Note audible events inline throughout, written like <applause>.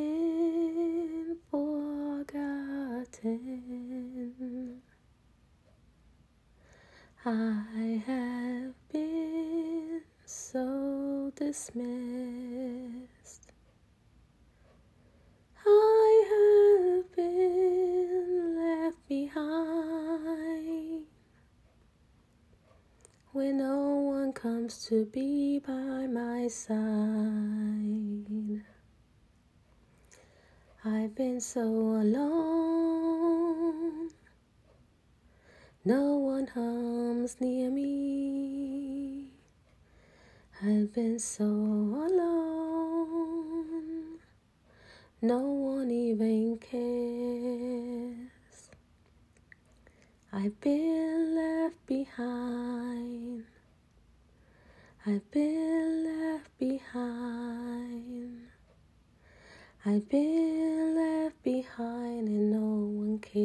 been forgotten. I have been so dismissed. I have been left behind when no one comes to be by my side. I've been so alone. No one comes near me. I've been so alone. No one even cares. I've been left behind. I've been left behind. I've been left behind and no one cares.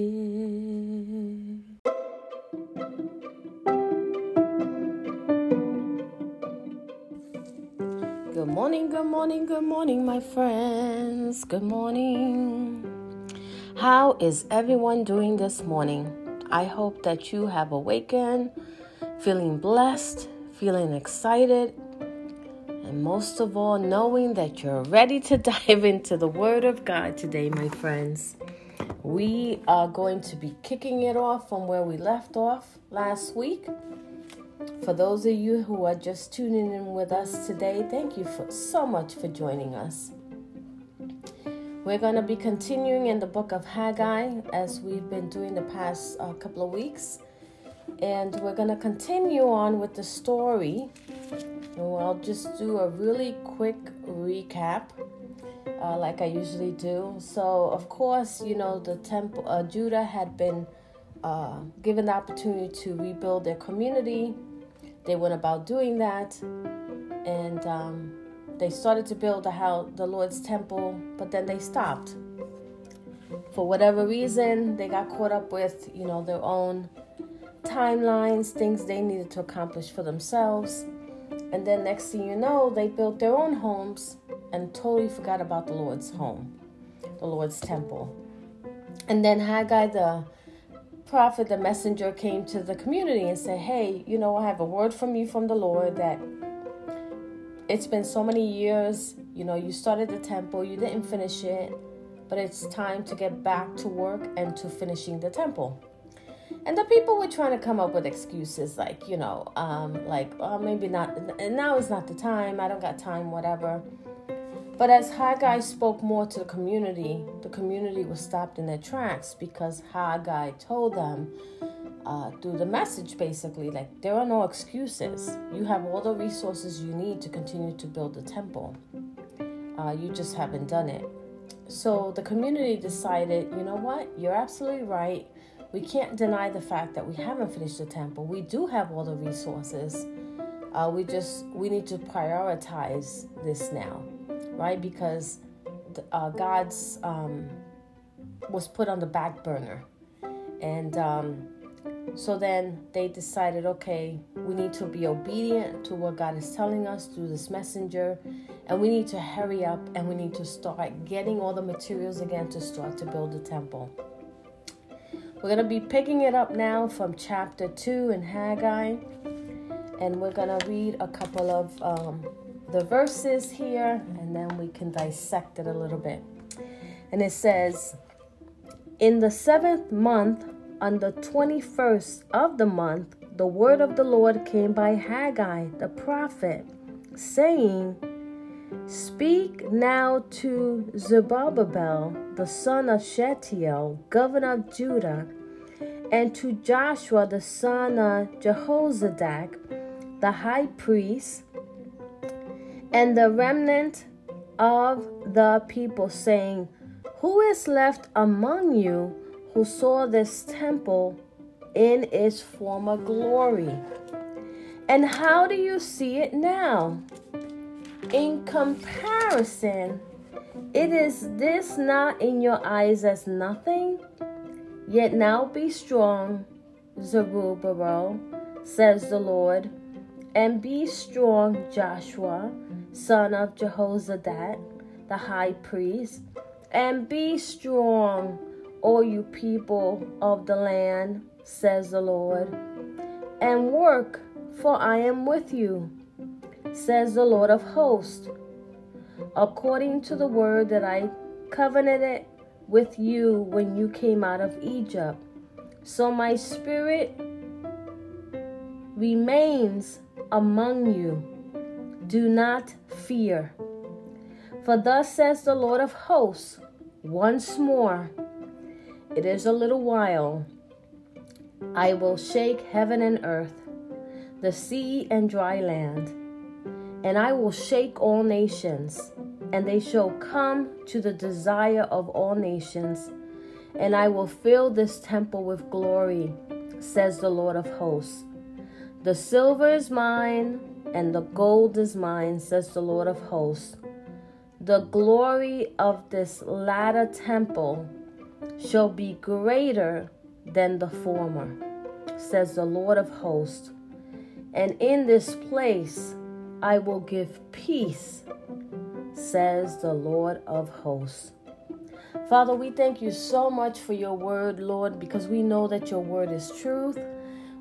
Good morning, good morning, good morning, my friends. Good morning. How is everyone doing this morning? I hope that you have awakened, feeling blessed, feeling excited, and most of all, knowing that you're ready to <laughs> dive into the Word of God today, my friends. We are going to be kicking it off from where we left off last week. For those of you who are just tuning in with us today, thank you for so much for joining us. We're going to be continuing in the book of Haggai as we've been doing the past uh, couple of weeks. And we're going to continue on with the story. And I'll just do a really quick recap, uh, like I usually do. So, of course, you know, the temple, uh, Judah had been uh, given the opportunity to rebuild their community. They went about doing that. And um, they started to build the house, the Lord's temple, but then they stopped. For whatever reason, they got caught up with, you know, their own timelines, things they needed to accomplish for themselves. And then next thing you know, they built their own homes and totally forgot about the Lord's home, the Lord's temple. And then Haggai, the prophet, the messenger, came to the community and said, Hey, you know, I have a word from you from the Lord that it's been so many years. You know, you started the temple, you didn't finish it, but it's time to get back to work and to finishing the temple. And the people were trying to come up with excuses like, you know, um, like, oh, maybe not, and now is not the time, I don't got time, whatever. But as Haggai spoke more to the community, the community was stopped in their tracks because Haggai told them uh, through the message basically, like, there are no excuses. You have all the resources you need to continue to build the temple. Uh, you just haven't done it. So the community decided, you know what, you're absolutely right we can't deny the fact that we haven't finished the temple. We do have all the resources. Uh, we just we need to prioritize this now, right? Because uh, God's um, was put on the back burner, and um, so then they decided, okay, we need to be obedient to what God is telling us through this messenger, and we need to hurry up and we need to start getting all the materials again to start to build the temple. We're going to be picking it up now from chapter 2 in Haggai. And we're going to read a couple of um, the verses here and then we can dissect it a little bit. And it says, In the seventh month, on the 21st of the month, the word of the Lord came by Haggai the prophet, saying, Speak now to Zerubbabel, the son of Shealtiel, governor of Judah, and to Joshua, the son of Jehozadak, the high priest, and the remnant of the people, saying, Who is left among you who saw this temple in its former glory? And how do you see it now? In comparison, it is this not in your eyes as nothing? Yet now be strong, Zerubbabel, says the Lord, and be strong, Joshua, son of Jehozadak, the high priest, and be strong, all you people of the land, says the Lord, and work, for I am with you, says the Lord of hosts, according to the word that I covenanted with you when you came out of Egypt. So my spirit remains among you. Do not fear. For thus says the Lord of hosts, once more, it is a little while, I will shake heaven and earth, the sea and dry land, and I will shake all nations, and they shall come to the desire of all nations, and I will fill this temple with glory, says the Lord of hosts. The silver is mine, and the gold is mine, says the Lord of hosts. The glory of this latter temple shall be greater than the former, says the Lord of hosts. And in this place I will give peace, says the Lord of hosts. Father, we thank you so much for your word, Lord, because we know that your word is truth.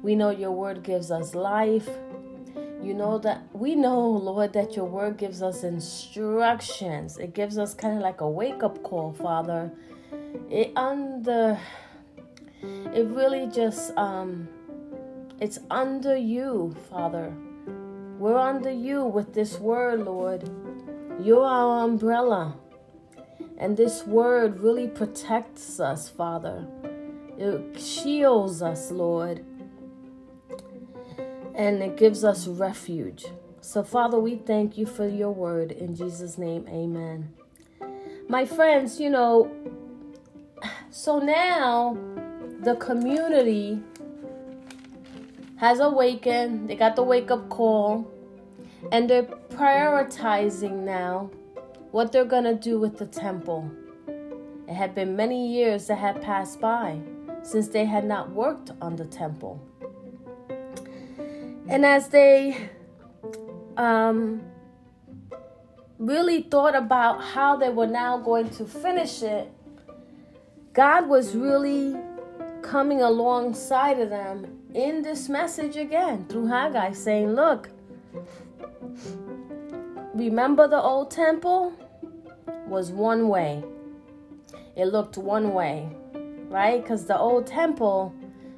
We know your word gives us life. You know that we know, Lord, that your word gives us instructions. It gives us kind of like a wake up call, Father. It under it really just um it's under you, Father. We're under you with this word, Lord. You're our umbrella. And this word really protects us, Father. It shields us, Lord and it gives us refuge. So, Father, we thank you for your word. In Jesus' name, amen. My friends, you know, <sighs> so now the community has awakened, they got the wake up call, and they're prioritizing now what they're going to do with the temple. It had been many years that had passed by since they had not worked on the temple. And as they um, really thought about how they were now going to finish it, God was really coming alongside of them in this message again through Haggai, saying, Look, remember the old temple was one way, it looked one way, right? Because the old temple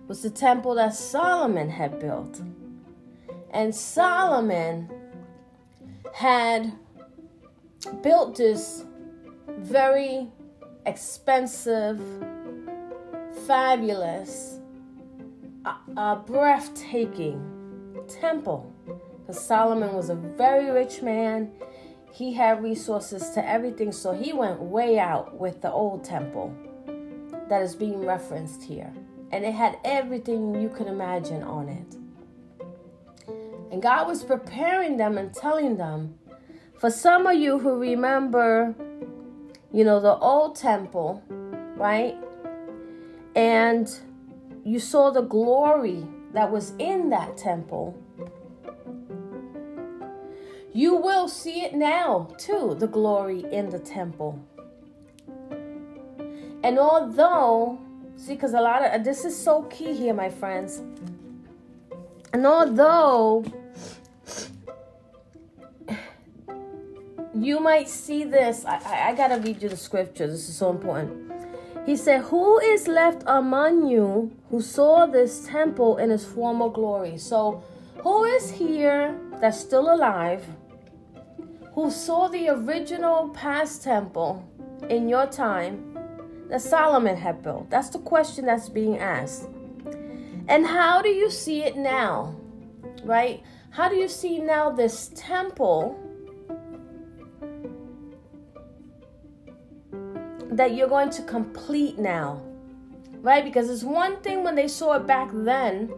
was the temple that Solomon had built. And Solomon had built this very expensive, fabulous, uh, breathtaking temple. Because Solomon was a very rich man. He had resources to everything, so he went way out with the old temple that is being referenced here. And it had everything you could imagine on it. And God was preparing them and telling them. For some of you who remember, you know, the old temple, right? And you saw the glory that was in that temple. You will see it now, too, the glory in the temple. And although, see, because a lot of uh, this is so key here, my friends. And although you might see this. I, I, I gotta read you the scripture. This is so important. He said, Who is left among you who saw this temple in its former glory? So, who is here that's still alive who saw the original past temple in your time that Solomon had built? That's the question that's being asked. And how do you see it now? Right? How do you see now this temple that you're going to complete now. Right? Because it's one thing when they saw it back then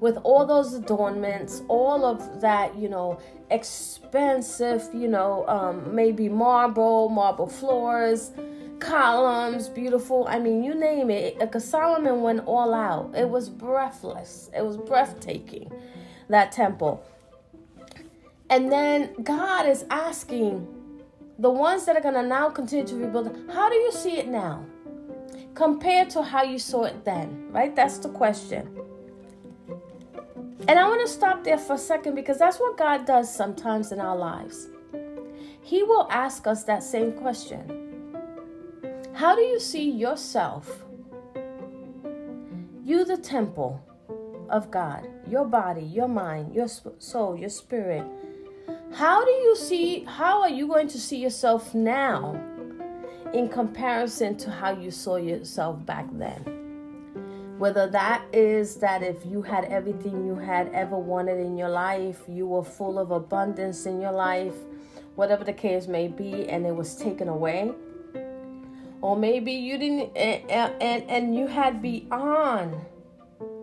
with all those adornments, all of that, you know, expensive, you know, um, maybe marble, marble floors, columns, beautiful. I mean, you name it. Because Solomon went all out. It was breathless. It was breathtaking, that temple. And then God is asking the ones that are going to now continue to rebuild, how do you see it now? Compared to how you saw it then, right? That's the question. And I want to stop there for a second because that's what God does sometimes in our lives. He will ask us that same question How do you see yourself? You, the temple of God, your body, your mind, your soul, your spirit. How do you see, how are you going to see yourself now in comparison to how you saw yourself back then? Whether that is that if you had everything you had ever wanted in your life, you were full of abundance in your life, whatever the case may be, and it was taken away. Or maybe you didn't, and, and, and you had beyond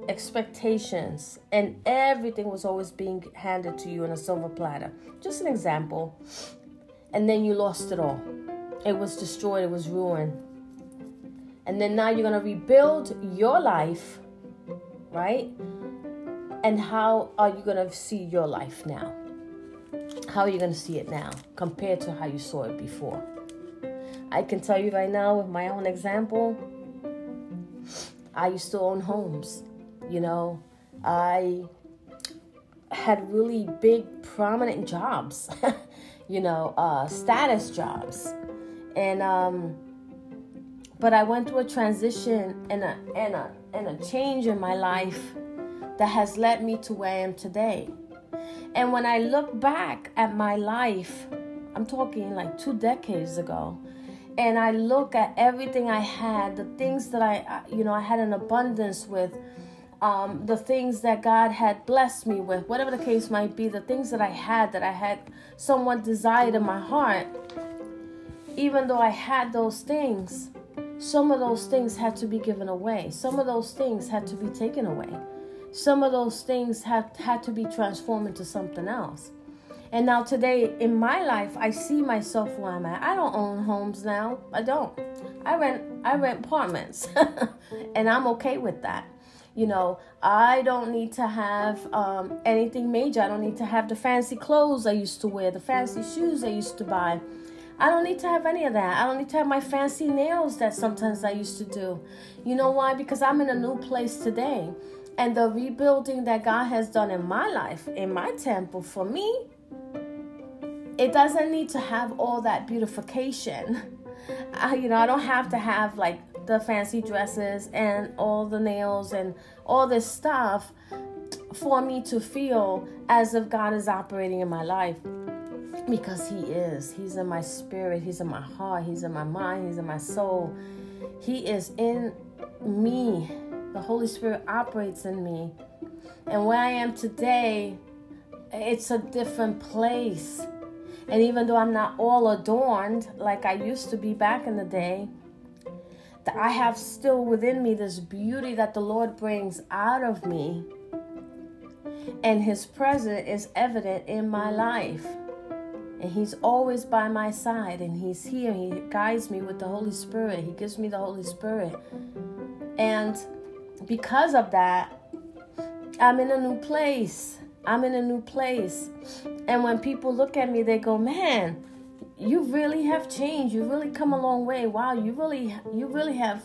expectations, and everything was always being handed to you in a silver platter. Just an example. And then you lost it all. It was destroyed, it was ruined and then now you're going to rebuild your life, right? And how are you going to see your life now? How are you going to see it now compared to how you saw it before? I can tell you right now, with my own example, I used to own homes. You know, I had really big, prominent jobs, <laughs> you know, uh, status jobs. And, um, but I went through a transition and a and a and a change in my life that has led me to where I am today. And when I look back at my life, I'm talking like two decades ago, and I look at everything I had, the things that I, you know, I had an abundance with, um, the things that God had blessed me with, whatever the case might be, the things that I had that I had somewhat desired in my heart, even though I had those things, some of those things had to be given away. Some of those things had to be taken away. Some of those things had, had to be transformed into something else. And now today in my life, I see myself where I'm at. I don't own homes now. I don't. I rent I rent apartments. <laughs> and I'm okay with that. You know, I don't need to have um, anything major. I don't need to have the fancy clothes I used to wear, the fancy shoes I used to buy. I don't need to have any of that. I don't need to have my fancy nails that sometimes I used to do. You know why? Because I'm in a new place today. And the rebuilding that God has done in my life, in my temple, for me, it doesn't need to have all that beautification. <laughs> I, you know, I don't have to have like the fancy dresses and all the nails and all this stuff for me to feel as if God is operating in my life because He is. He's in my spirit, He's in my heart, He's in my mind, He's in my soul. He is in me. The Holy Spirit operates in me. And where I am today, it's a different place. And even though I'm not all adorned like I used to be back in the day, I have still within me this beauty that the Lord brings out of me. And His presence is evident in my life. And He's always by my side, and He's here. He guides me with the Holy Spirit. He gives me the Holy Spirit. And because of that, I'm in a new place. I'm in a new place. And when people look at me, they go, Man, you really have changed. You really come a long way. Wow, you really, you really have,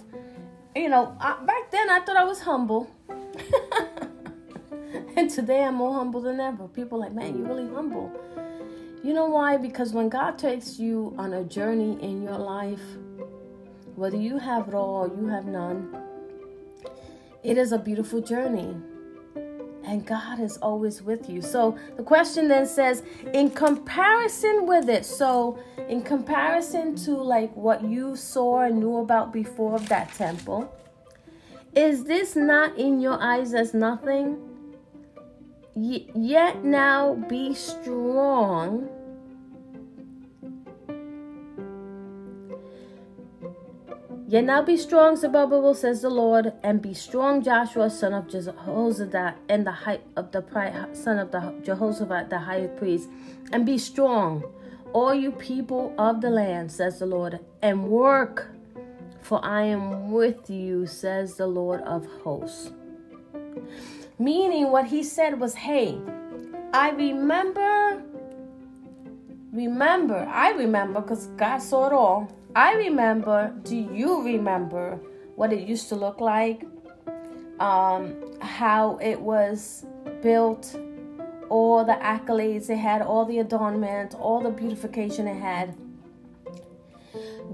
you know, I, back then I thought I was humble. <laughs> and today I'm more humble than ever. People like, Man, you're really humble. You know why? Because when God takes you on a journey in your life, whether you have it all or you have none, it is a beautiful journey. And God is always with you. So the question then says, in comparison with it, so in comparison to like what you saw and knew about before of that temple, is this not in your eyes as nothing? yet now be strong Yet now be strong, Zerubbabel, says the Lord, and be strong, Joshua, son of Jehozadak, and the height of the son of the Jehoshaphat, the high priest, and be strong, all you people of the land, says the Lord, and work, for I am with you, says the Lord of hosts. Meaning, what he said was, Hey, I remember, remember, I remember, because God saw it all I remember, do you remember what it used to look like? Um, how it was built, all the accolades it had, all the adornment, all the beautification it had.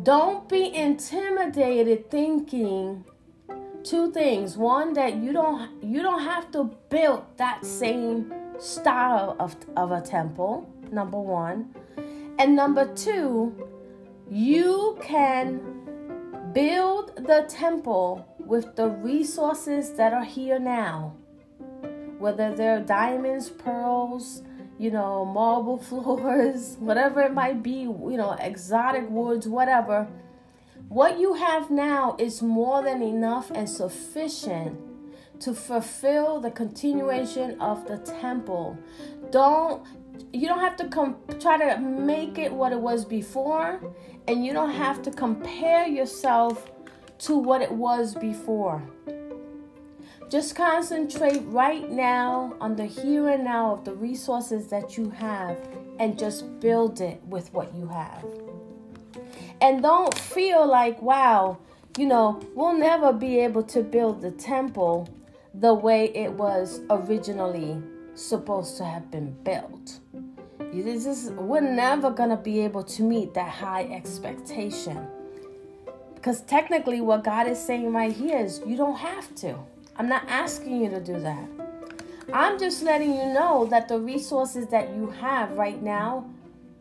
Don't be intimidated thinking two things. One that you don't you don't have to build that same style of, of a temple, number one. And number two, you can build the temple with the resources that are here now, whether they're diamonds, pearls, you know, marble <laughs> floors, whatever it might be, you know, exotic woods, whatever. What you have now is more than enough and sufficient to fulfill the continuation of the temple. Don't you don't have to try to make it what it was before and you don't have to compare yourself to what it was before. Just concentrate right now on the here and now of the resources that you have and just build it with what you have. And don't feel like wow you know we'll never be able to build the temple the way it was originally supposed to have been built this is, we're never to be able to meet that high expectation. Because technically, what God is saying right here is you don't have to. I'm not asking you to do that. I'm just letting you know that the resources that you have right now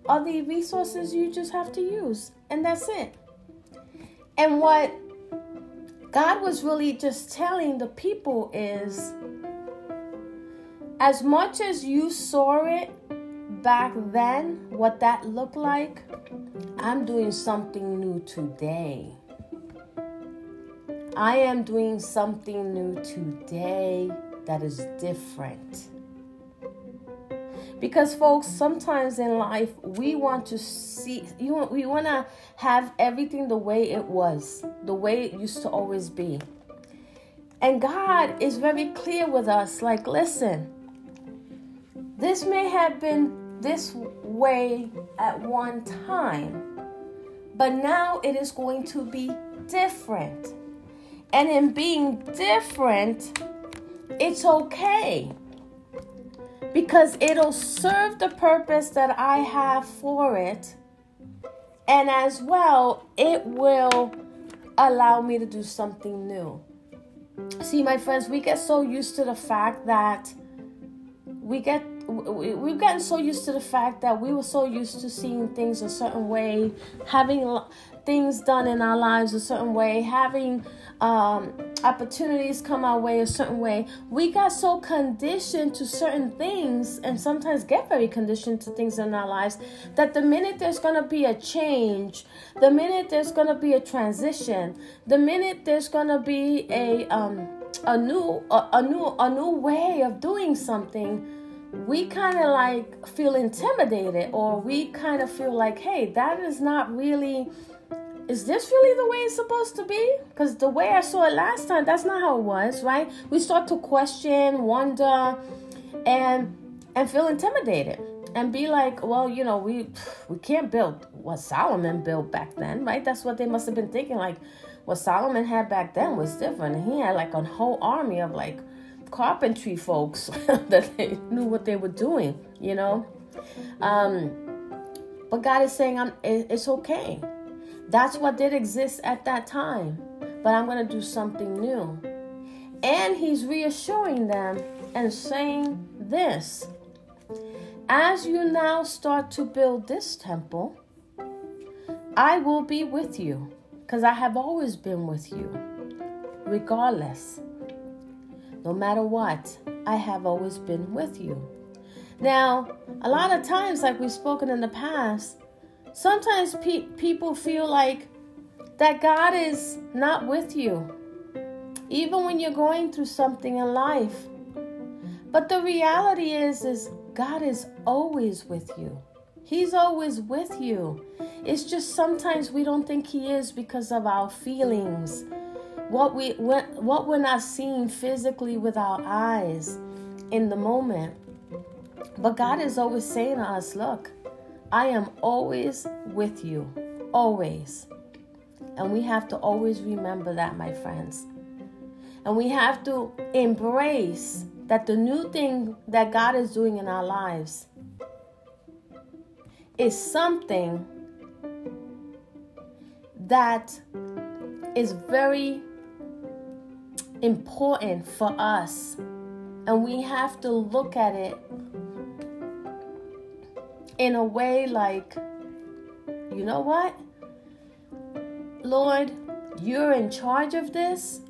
are the resources you just have to use. And that's it. And what God was really just telling the people is as much as you saw it back then, what that looked like, I'm doing something new today. I am doing something new today that is different. Because, folks, sometimes in life we want to see, you want, we want to have everything the way it was, the way it used to always be. And God is very clear with us like, listen, this may have been this way at one time, but now it is going to be different. And in being different, it's okay because it'll serve the purpose that I have for it. And as well, it will allow me to do something new. See, my friends, we get so used to the fact that we get we've gotten so used to the fact that we were so used to seeing things a certain way, having things done in our lives a certain way, having um, opportunities come our way a certain way. We got so conditioned to certain things, and sometimes get very conditioned to things in our lives, that the minute there's going to be a change, the minute there's going to be a transition, the minute there's going to be a um, a new a, a new a new way of doing something we kind of like feel intimidated or we kind of feel like hey that is not really is this really the way it's supposed to be? Because the way i saw it last time that's not how it was right? We start to question wonder and and feel intimidated and be like well you know we we can't build what solomon built back then right? That's what they must have been thinking like what solomon had back then was different. He had like a whole army of like carpentry folks <laughs> that they knew what they were doing, you know. Um, but God is saying, I'm, it's okay. That's what did exist at that time, but I'm going to do something new. And He's reassuring them and saying this As you now start to build this temple, I will be with you because I have always been with you, regardless. No matter what, I have always been with you. Now, a lot of times, like we've spoken in the past, sometimes pe- people feel like that God is not with you, even when you're going through something in life. But the reality is, is God is always with you. He's always with you. It's just sometimes we don't think He is because of our feelings, what we what we're not seeing physically with our eyes in the moment. But God is always saying to us, "Look, I am always with you, always." And we have to always remember that, my friends. And we have to embrace that the new thing that God is doing in our lives is something that is very important for us. And we have to look at it in a way like, you know what? Lord, you're in charge of this.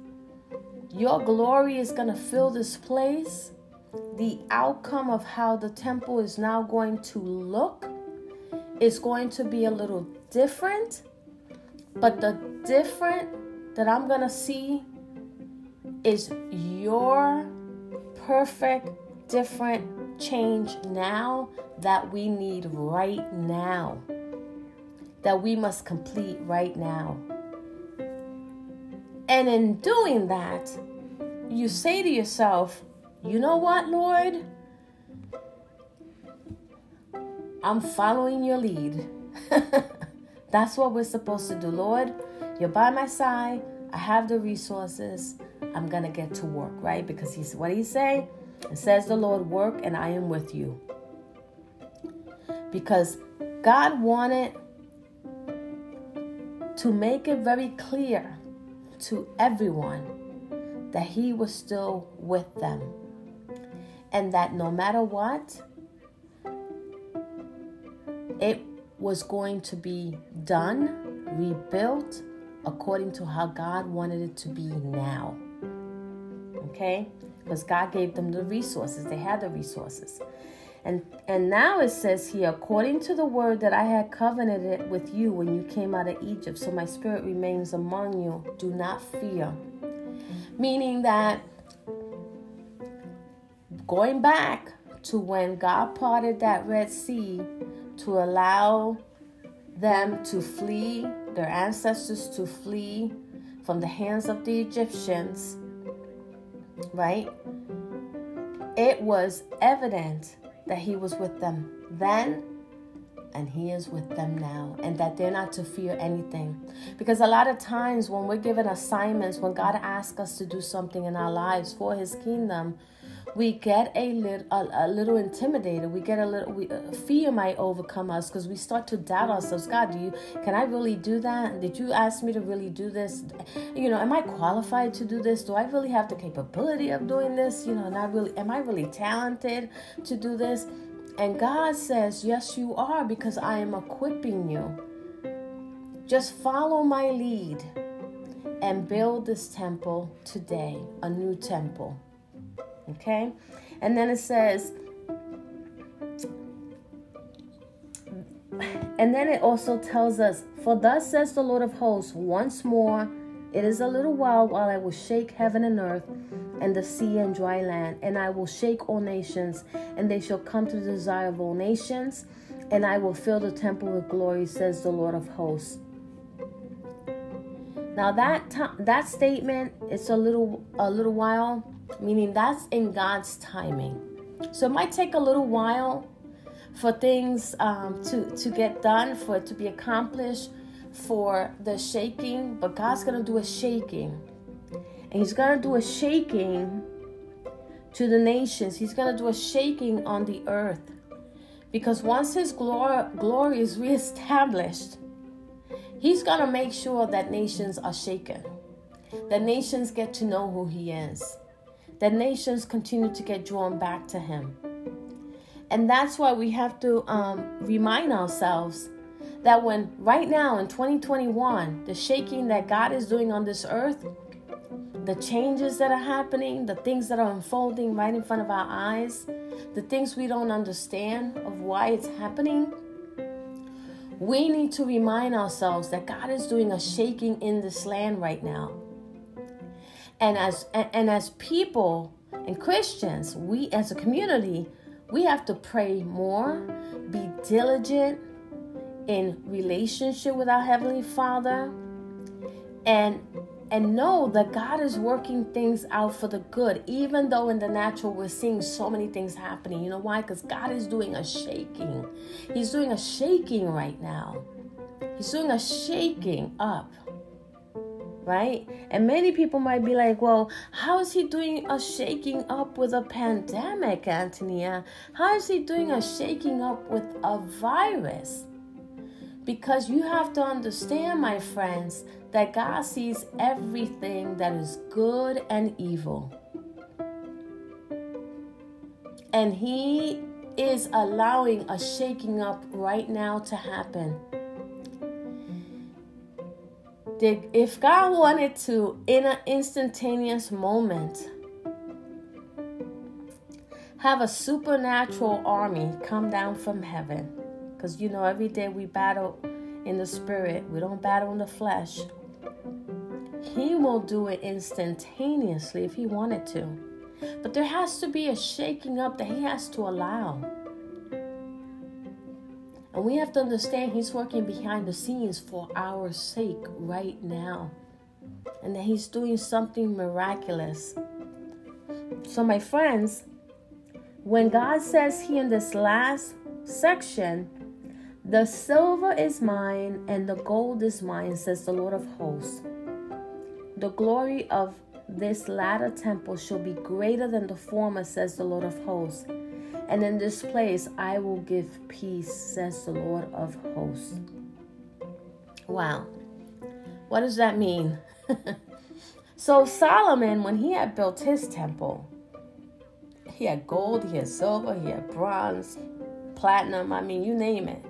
Your glory is going to fill this place. The outcome of how the temple is now going to look is going to be a little different. But the different that I'm going to see is your perfect, different change now that we need right now, that we must complete right now. And in doing that, you say to yourself, you know what, Lord? I'm following your lead. <laughs> That's what we're supposed to do, Lord. You're by my side. I have the resources. I'm going to get to work, right? Because he's what he say? It says the Lord, work and I am with you. Because God wanted to make it very clear to everyone that He was still with them. And that no matter what, it was going to be done, rebuilt according to how God wanted it to be now. Okay? Because God gave them the resources, they had the resources. And and now it says here, according to the word that I had covenanted with you when you came out of Egypt, so my spirit remains among you. Do not fear. Meaning that going back to when God parted that Red Sea to allow them to flee, their ancestors to flee from the hands of the Egyptians, right? It was evident that He was with them then and He is with them now, and that they're not to fear anything. Because a lot of times when we're given assignments, when God asks us to do something in our lives for His kingdom, we get a little a, a, little intimidated. We get a little we, uh, fear might overcome us because we start to doubt ourselves. God do you can i really do that? Did you ask me to really do this? You know am i qualified to do this? Do i really have the capability of doing this? You know not really am i really talented to do this? And God says, Yes, you are, because I am equipping you. Just follow my lead and build this temple today, a new temple. Okay? And then it says, and then it also tells us, For thus says the Lord of hosts, once more, it is a little while while I will shake heaven and earth and the sea and dry land, and I will shake all nations, and they shall come to the desire of all nations, and I will fill the temple with glory, says the Lord of hosts. Now that t- that statement is a little a little while, meaning that's in God's timing. So it might take a little while for things um, to to get done, for it to be accomplished, for the shaking, but God's gonna do a shaking and he's going to do a shaking to the nations. He's going to do a shaking on the earth. Because once his glory, glory is reestablished, he's going to make sure that nations are shaken. That nations get to know who he is. That nations continue to get drawn back to him. And that's why we have to um, remind ourselves that when right now in 2021, the shaking that God is doing on this earth, the changes that are happening, the things that are unfolding right in front of our eyes, the things we don't understand of why it's happening, we need to remind ourselves that God is doing a shaking in this land right now. And as and, as people and Christians, we as a community, we have to pray more, be diligent in relationship with our heavenly Father, and and know that God is working things out for the good, even though in the natural we're seeing so many things happening. You know why? Because God is doing a shaking. He's doing a shaking right now. He's doing a shaking up. Right? And many people might be like, well, how is he doing a shaking up with a pandemic, Antonia? How is he doing a shaking up with a virus? Because you have to understand, my friends, that God sees everything that is good and evil. And He is allowing a shaking up right now to happen. If God wanted to, in an instantaneous moment, have a supernatural army come down from heaven, because you know, every day we battle in the spirit, we don't battle in the flesh. He will do it instantaneously if He wanted to. But there has to be a shaking up that He has to allow. And we have to understand He's working behind the scenes for our sake right now. And that He's doing something miraculous. So, my friends, when God says here in this last section, the silver is mine and the gold is mine, says the Lord of hosts. The glory of this latter temple shall be greater than the former, says the Lord of hosts. And in this place I will give peace, says the Lord of hosts. Wow. What does that mean? <laughs> so, Solomon, when he had built his temple, he had gold, he had silver, he had bronze, platinum, I mean, you name it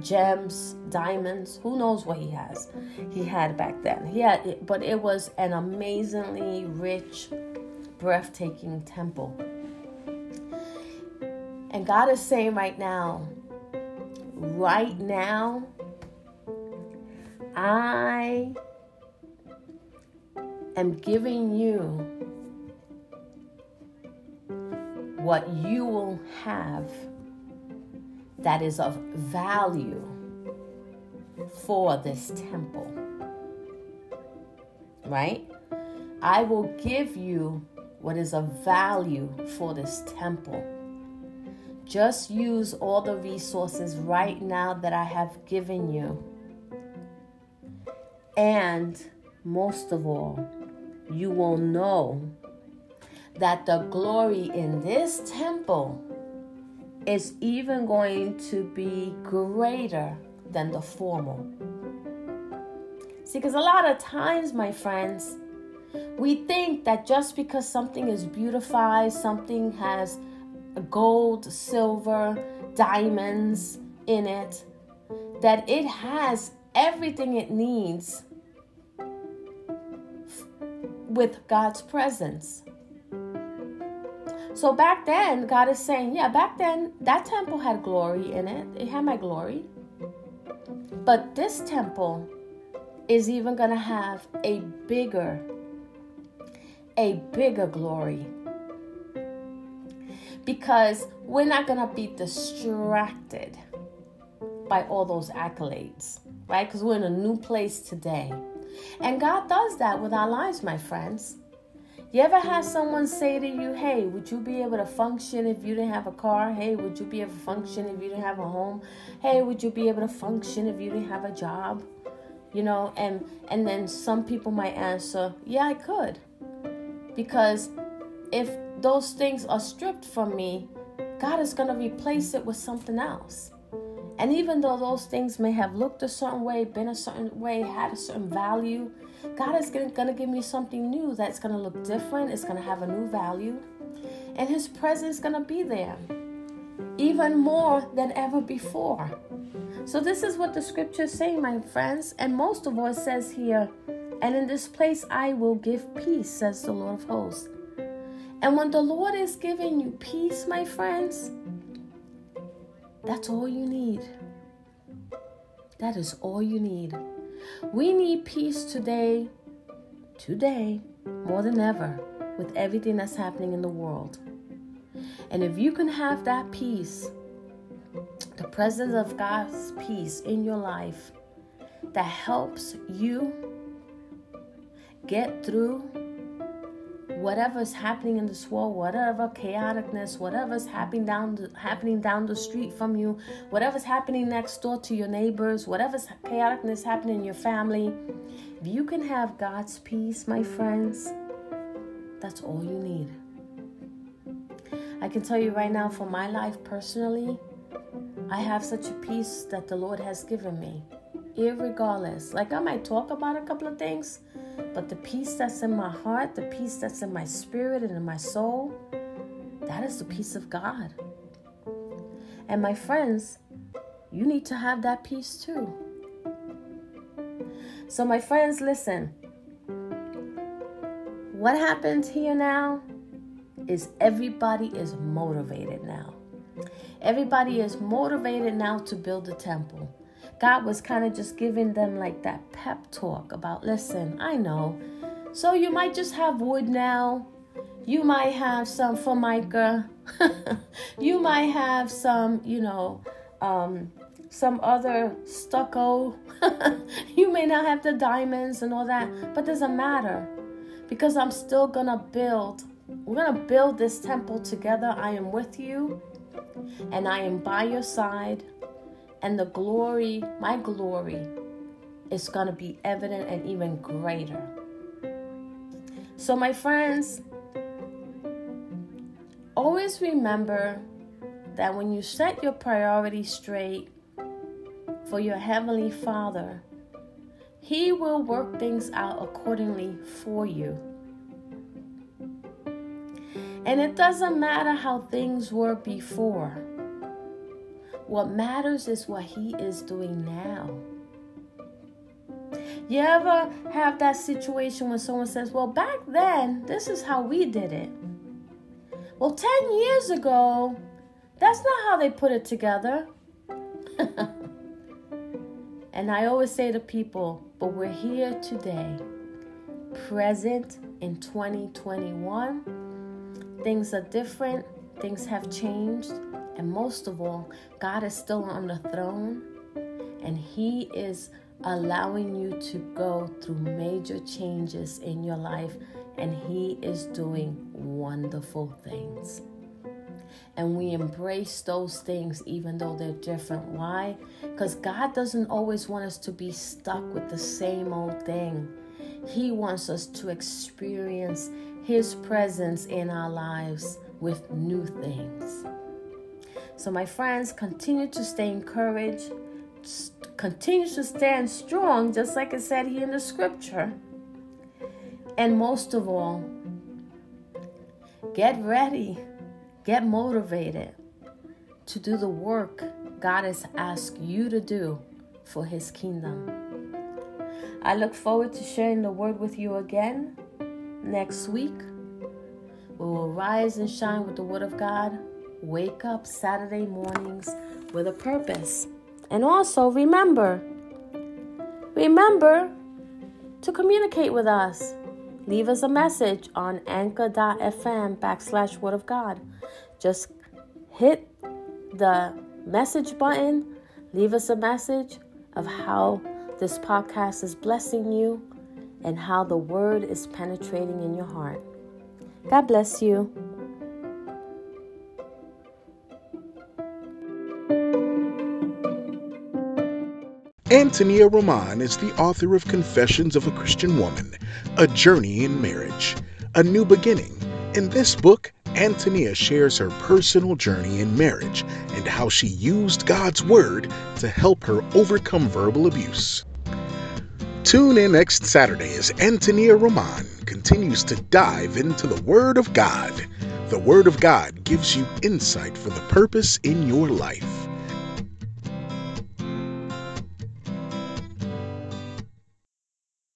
gems, diamonds, who knows what he has. He had back then. He had but it was an amazingly rich, breathtaking temple. And God is saying right now, right now, I am giving you what you will have that is of value for this temple. Right? I will give you what is of value for this temple. Just use all the resources right now that I have given you. And most of all, you will know that the glory in this temple is even going to be greater than the formal. See, because a lot of times, my friends, we think that just because something is beautified, something has gold, silver, diamonds in it, that it has everything it needs with God's presence. So back then, God is saying, yeah, back then, that temple had glory in it. It had my glory. But this temple is even going to have a bigger, a bigger glory. Because we're not going to be distracted by all those accolades, right? Because we're in a new place today. And God does that with our lives, my friends. You ever have someone say to you, hey, would you be able to function if you didn't have a car? Hey, would you be able to function if you didn't have a home? Hey, would you be able to function if you didn't have a job? You know, and and then some people might answer, yeah, I could. Because if those things are stripped from me, God is going to replace it with something else. And even though those things may have looked a certain way, been a certain way, had a certain value, God is going to give me something new that's going to look different. It's going to have a new value. And His presence is going to be there even more than ever before. So, this is what the scripture is saying, my friends. And most of all, it says here, and in this place I will give peace, says the Lord of hosts. And when the Lord is giving you peace, my friends, that's all you need. That is all you need. We need peace today, today, more than ever, with everything that's happening in the world. And if you can have that peace, the presence of God's peace in your life that helps you get through whatever's happening in this world, whatever chaoticness, whatever's happening down the, happening down the street from you, whatever's happening next door to your neighbors, whatever's chaoticness happening in your family, if you can have God's peace, my friends, that's all you need. I can tell you right now, for my life personally, I have such a peace that the Lord has given me, irregardless. Like I might talk about a couple of things, but the peace that's in my heart, the peace that's in my spirit and in my soul, that is the peace of God. And my friends, you need to have that peace too. So, my friends, listen. What happens here now is everybody is motivated now. Everybody is motivated now to build a temple. God was kind of just giving them like that pep talk about listen, I know. So you might just have wood now. You might have some formica. <laughs> you might have some, you know, um, some other stucco. <laughs> you may not have the diamonds and all that, but doesn't matter because I'm still gonna build. We're gonna build this temple together. I am with you and I am by your side and the glory, my glory, is going to be evident and even greater. So, my friends, always remember that when you set your priorities straight for your Heavenly Father, He will work things out accordingly for you. And it doesn't matter how things were before. What matters is what He is doing now. You ever have that situation when someone says, Well, back then, this is how we did it? Well, 10 years ago, that's not how they put it together. <laughs> and I always say to people, But we're here today, present in 2021. Things are different, things have changed, and most of all, God is still on the throne and He is allowing you to go through major changes in your life, and He is doing wonderful things. And we embrace those things even though they're different. Why? Because God doesn't always want us to be stuck with the same old thing. He wants us to experience His presence in our lives with new things. So, my friends, continue to stay encouraged, continue to stand strong, just like it said here in the scripture. And most of all, get ready, get motivated to do the work God has asked you to do for His kingdom. I look forward to sharing the word with you again next week. We will rise and shine with the word of God wake up Saturday mornings with a purpose. And also remember, remember to communicate with us. Leave us a message on anchor.fm backslash word of God. Just hit the message button, leave us a message of how this podcast is blessing you and how the word is penetrating in your heart. God bless you. Antonia Roman is the author of Confessions of a Christian Woman, A Journey in Marriage, A New Beginning. In this book, Antonia shares her personal journey in marriage and how she used God's Word to help her overcome verbal abuse. Tune in next Saturday as Antonia Roman continues to dive into the Word of God. The Word of God gives you insight for the purpose in your life.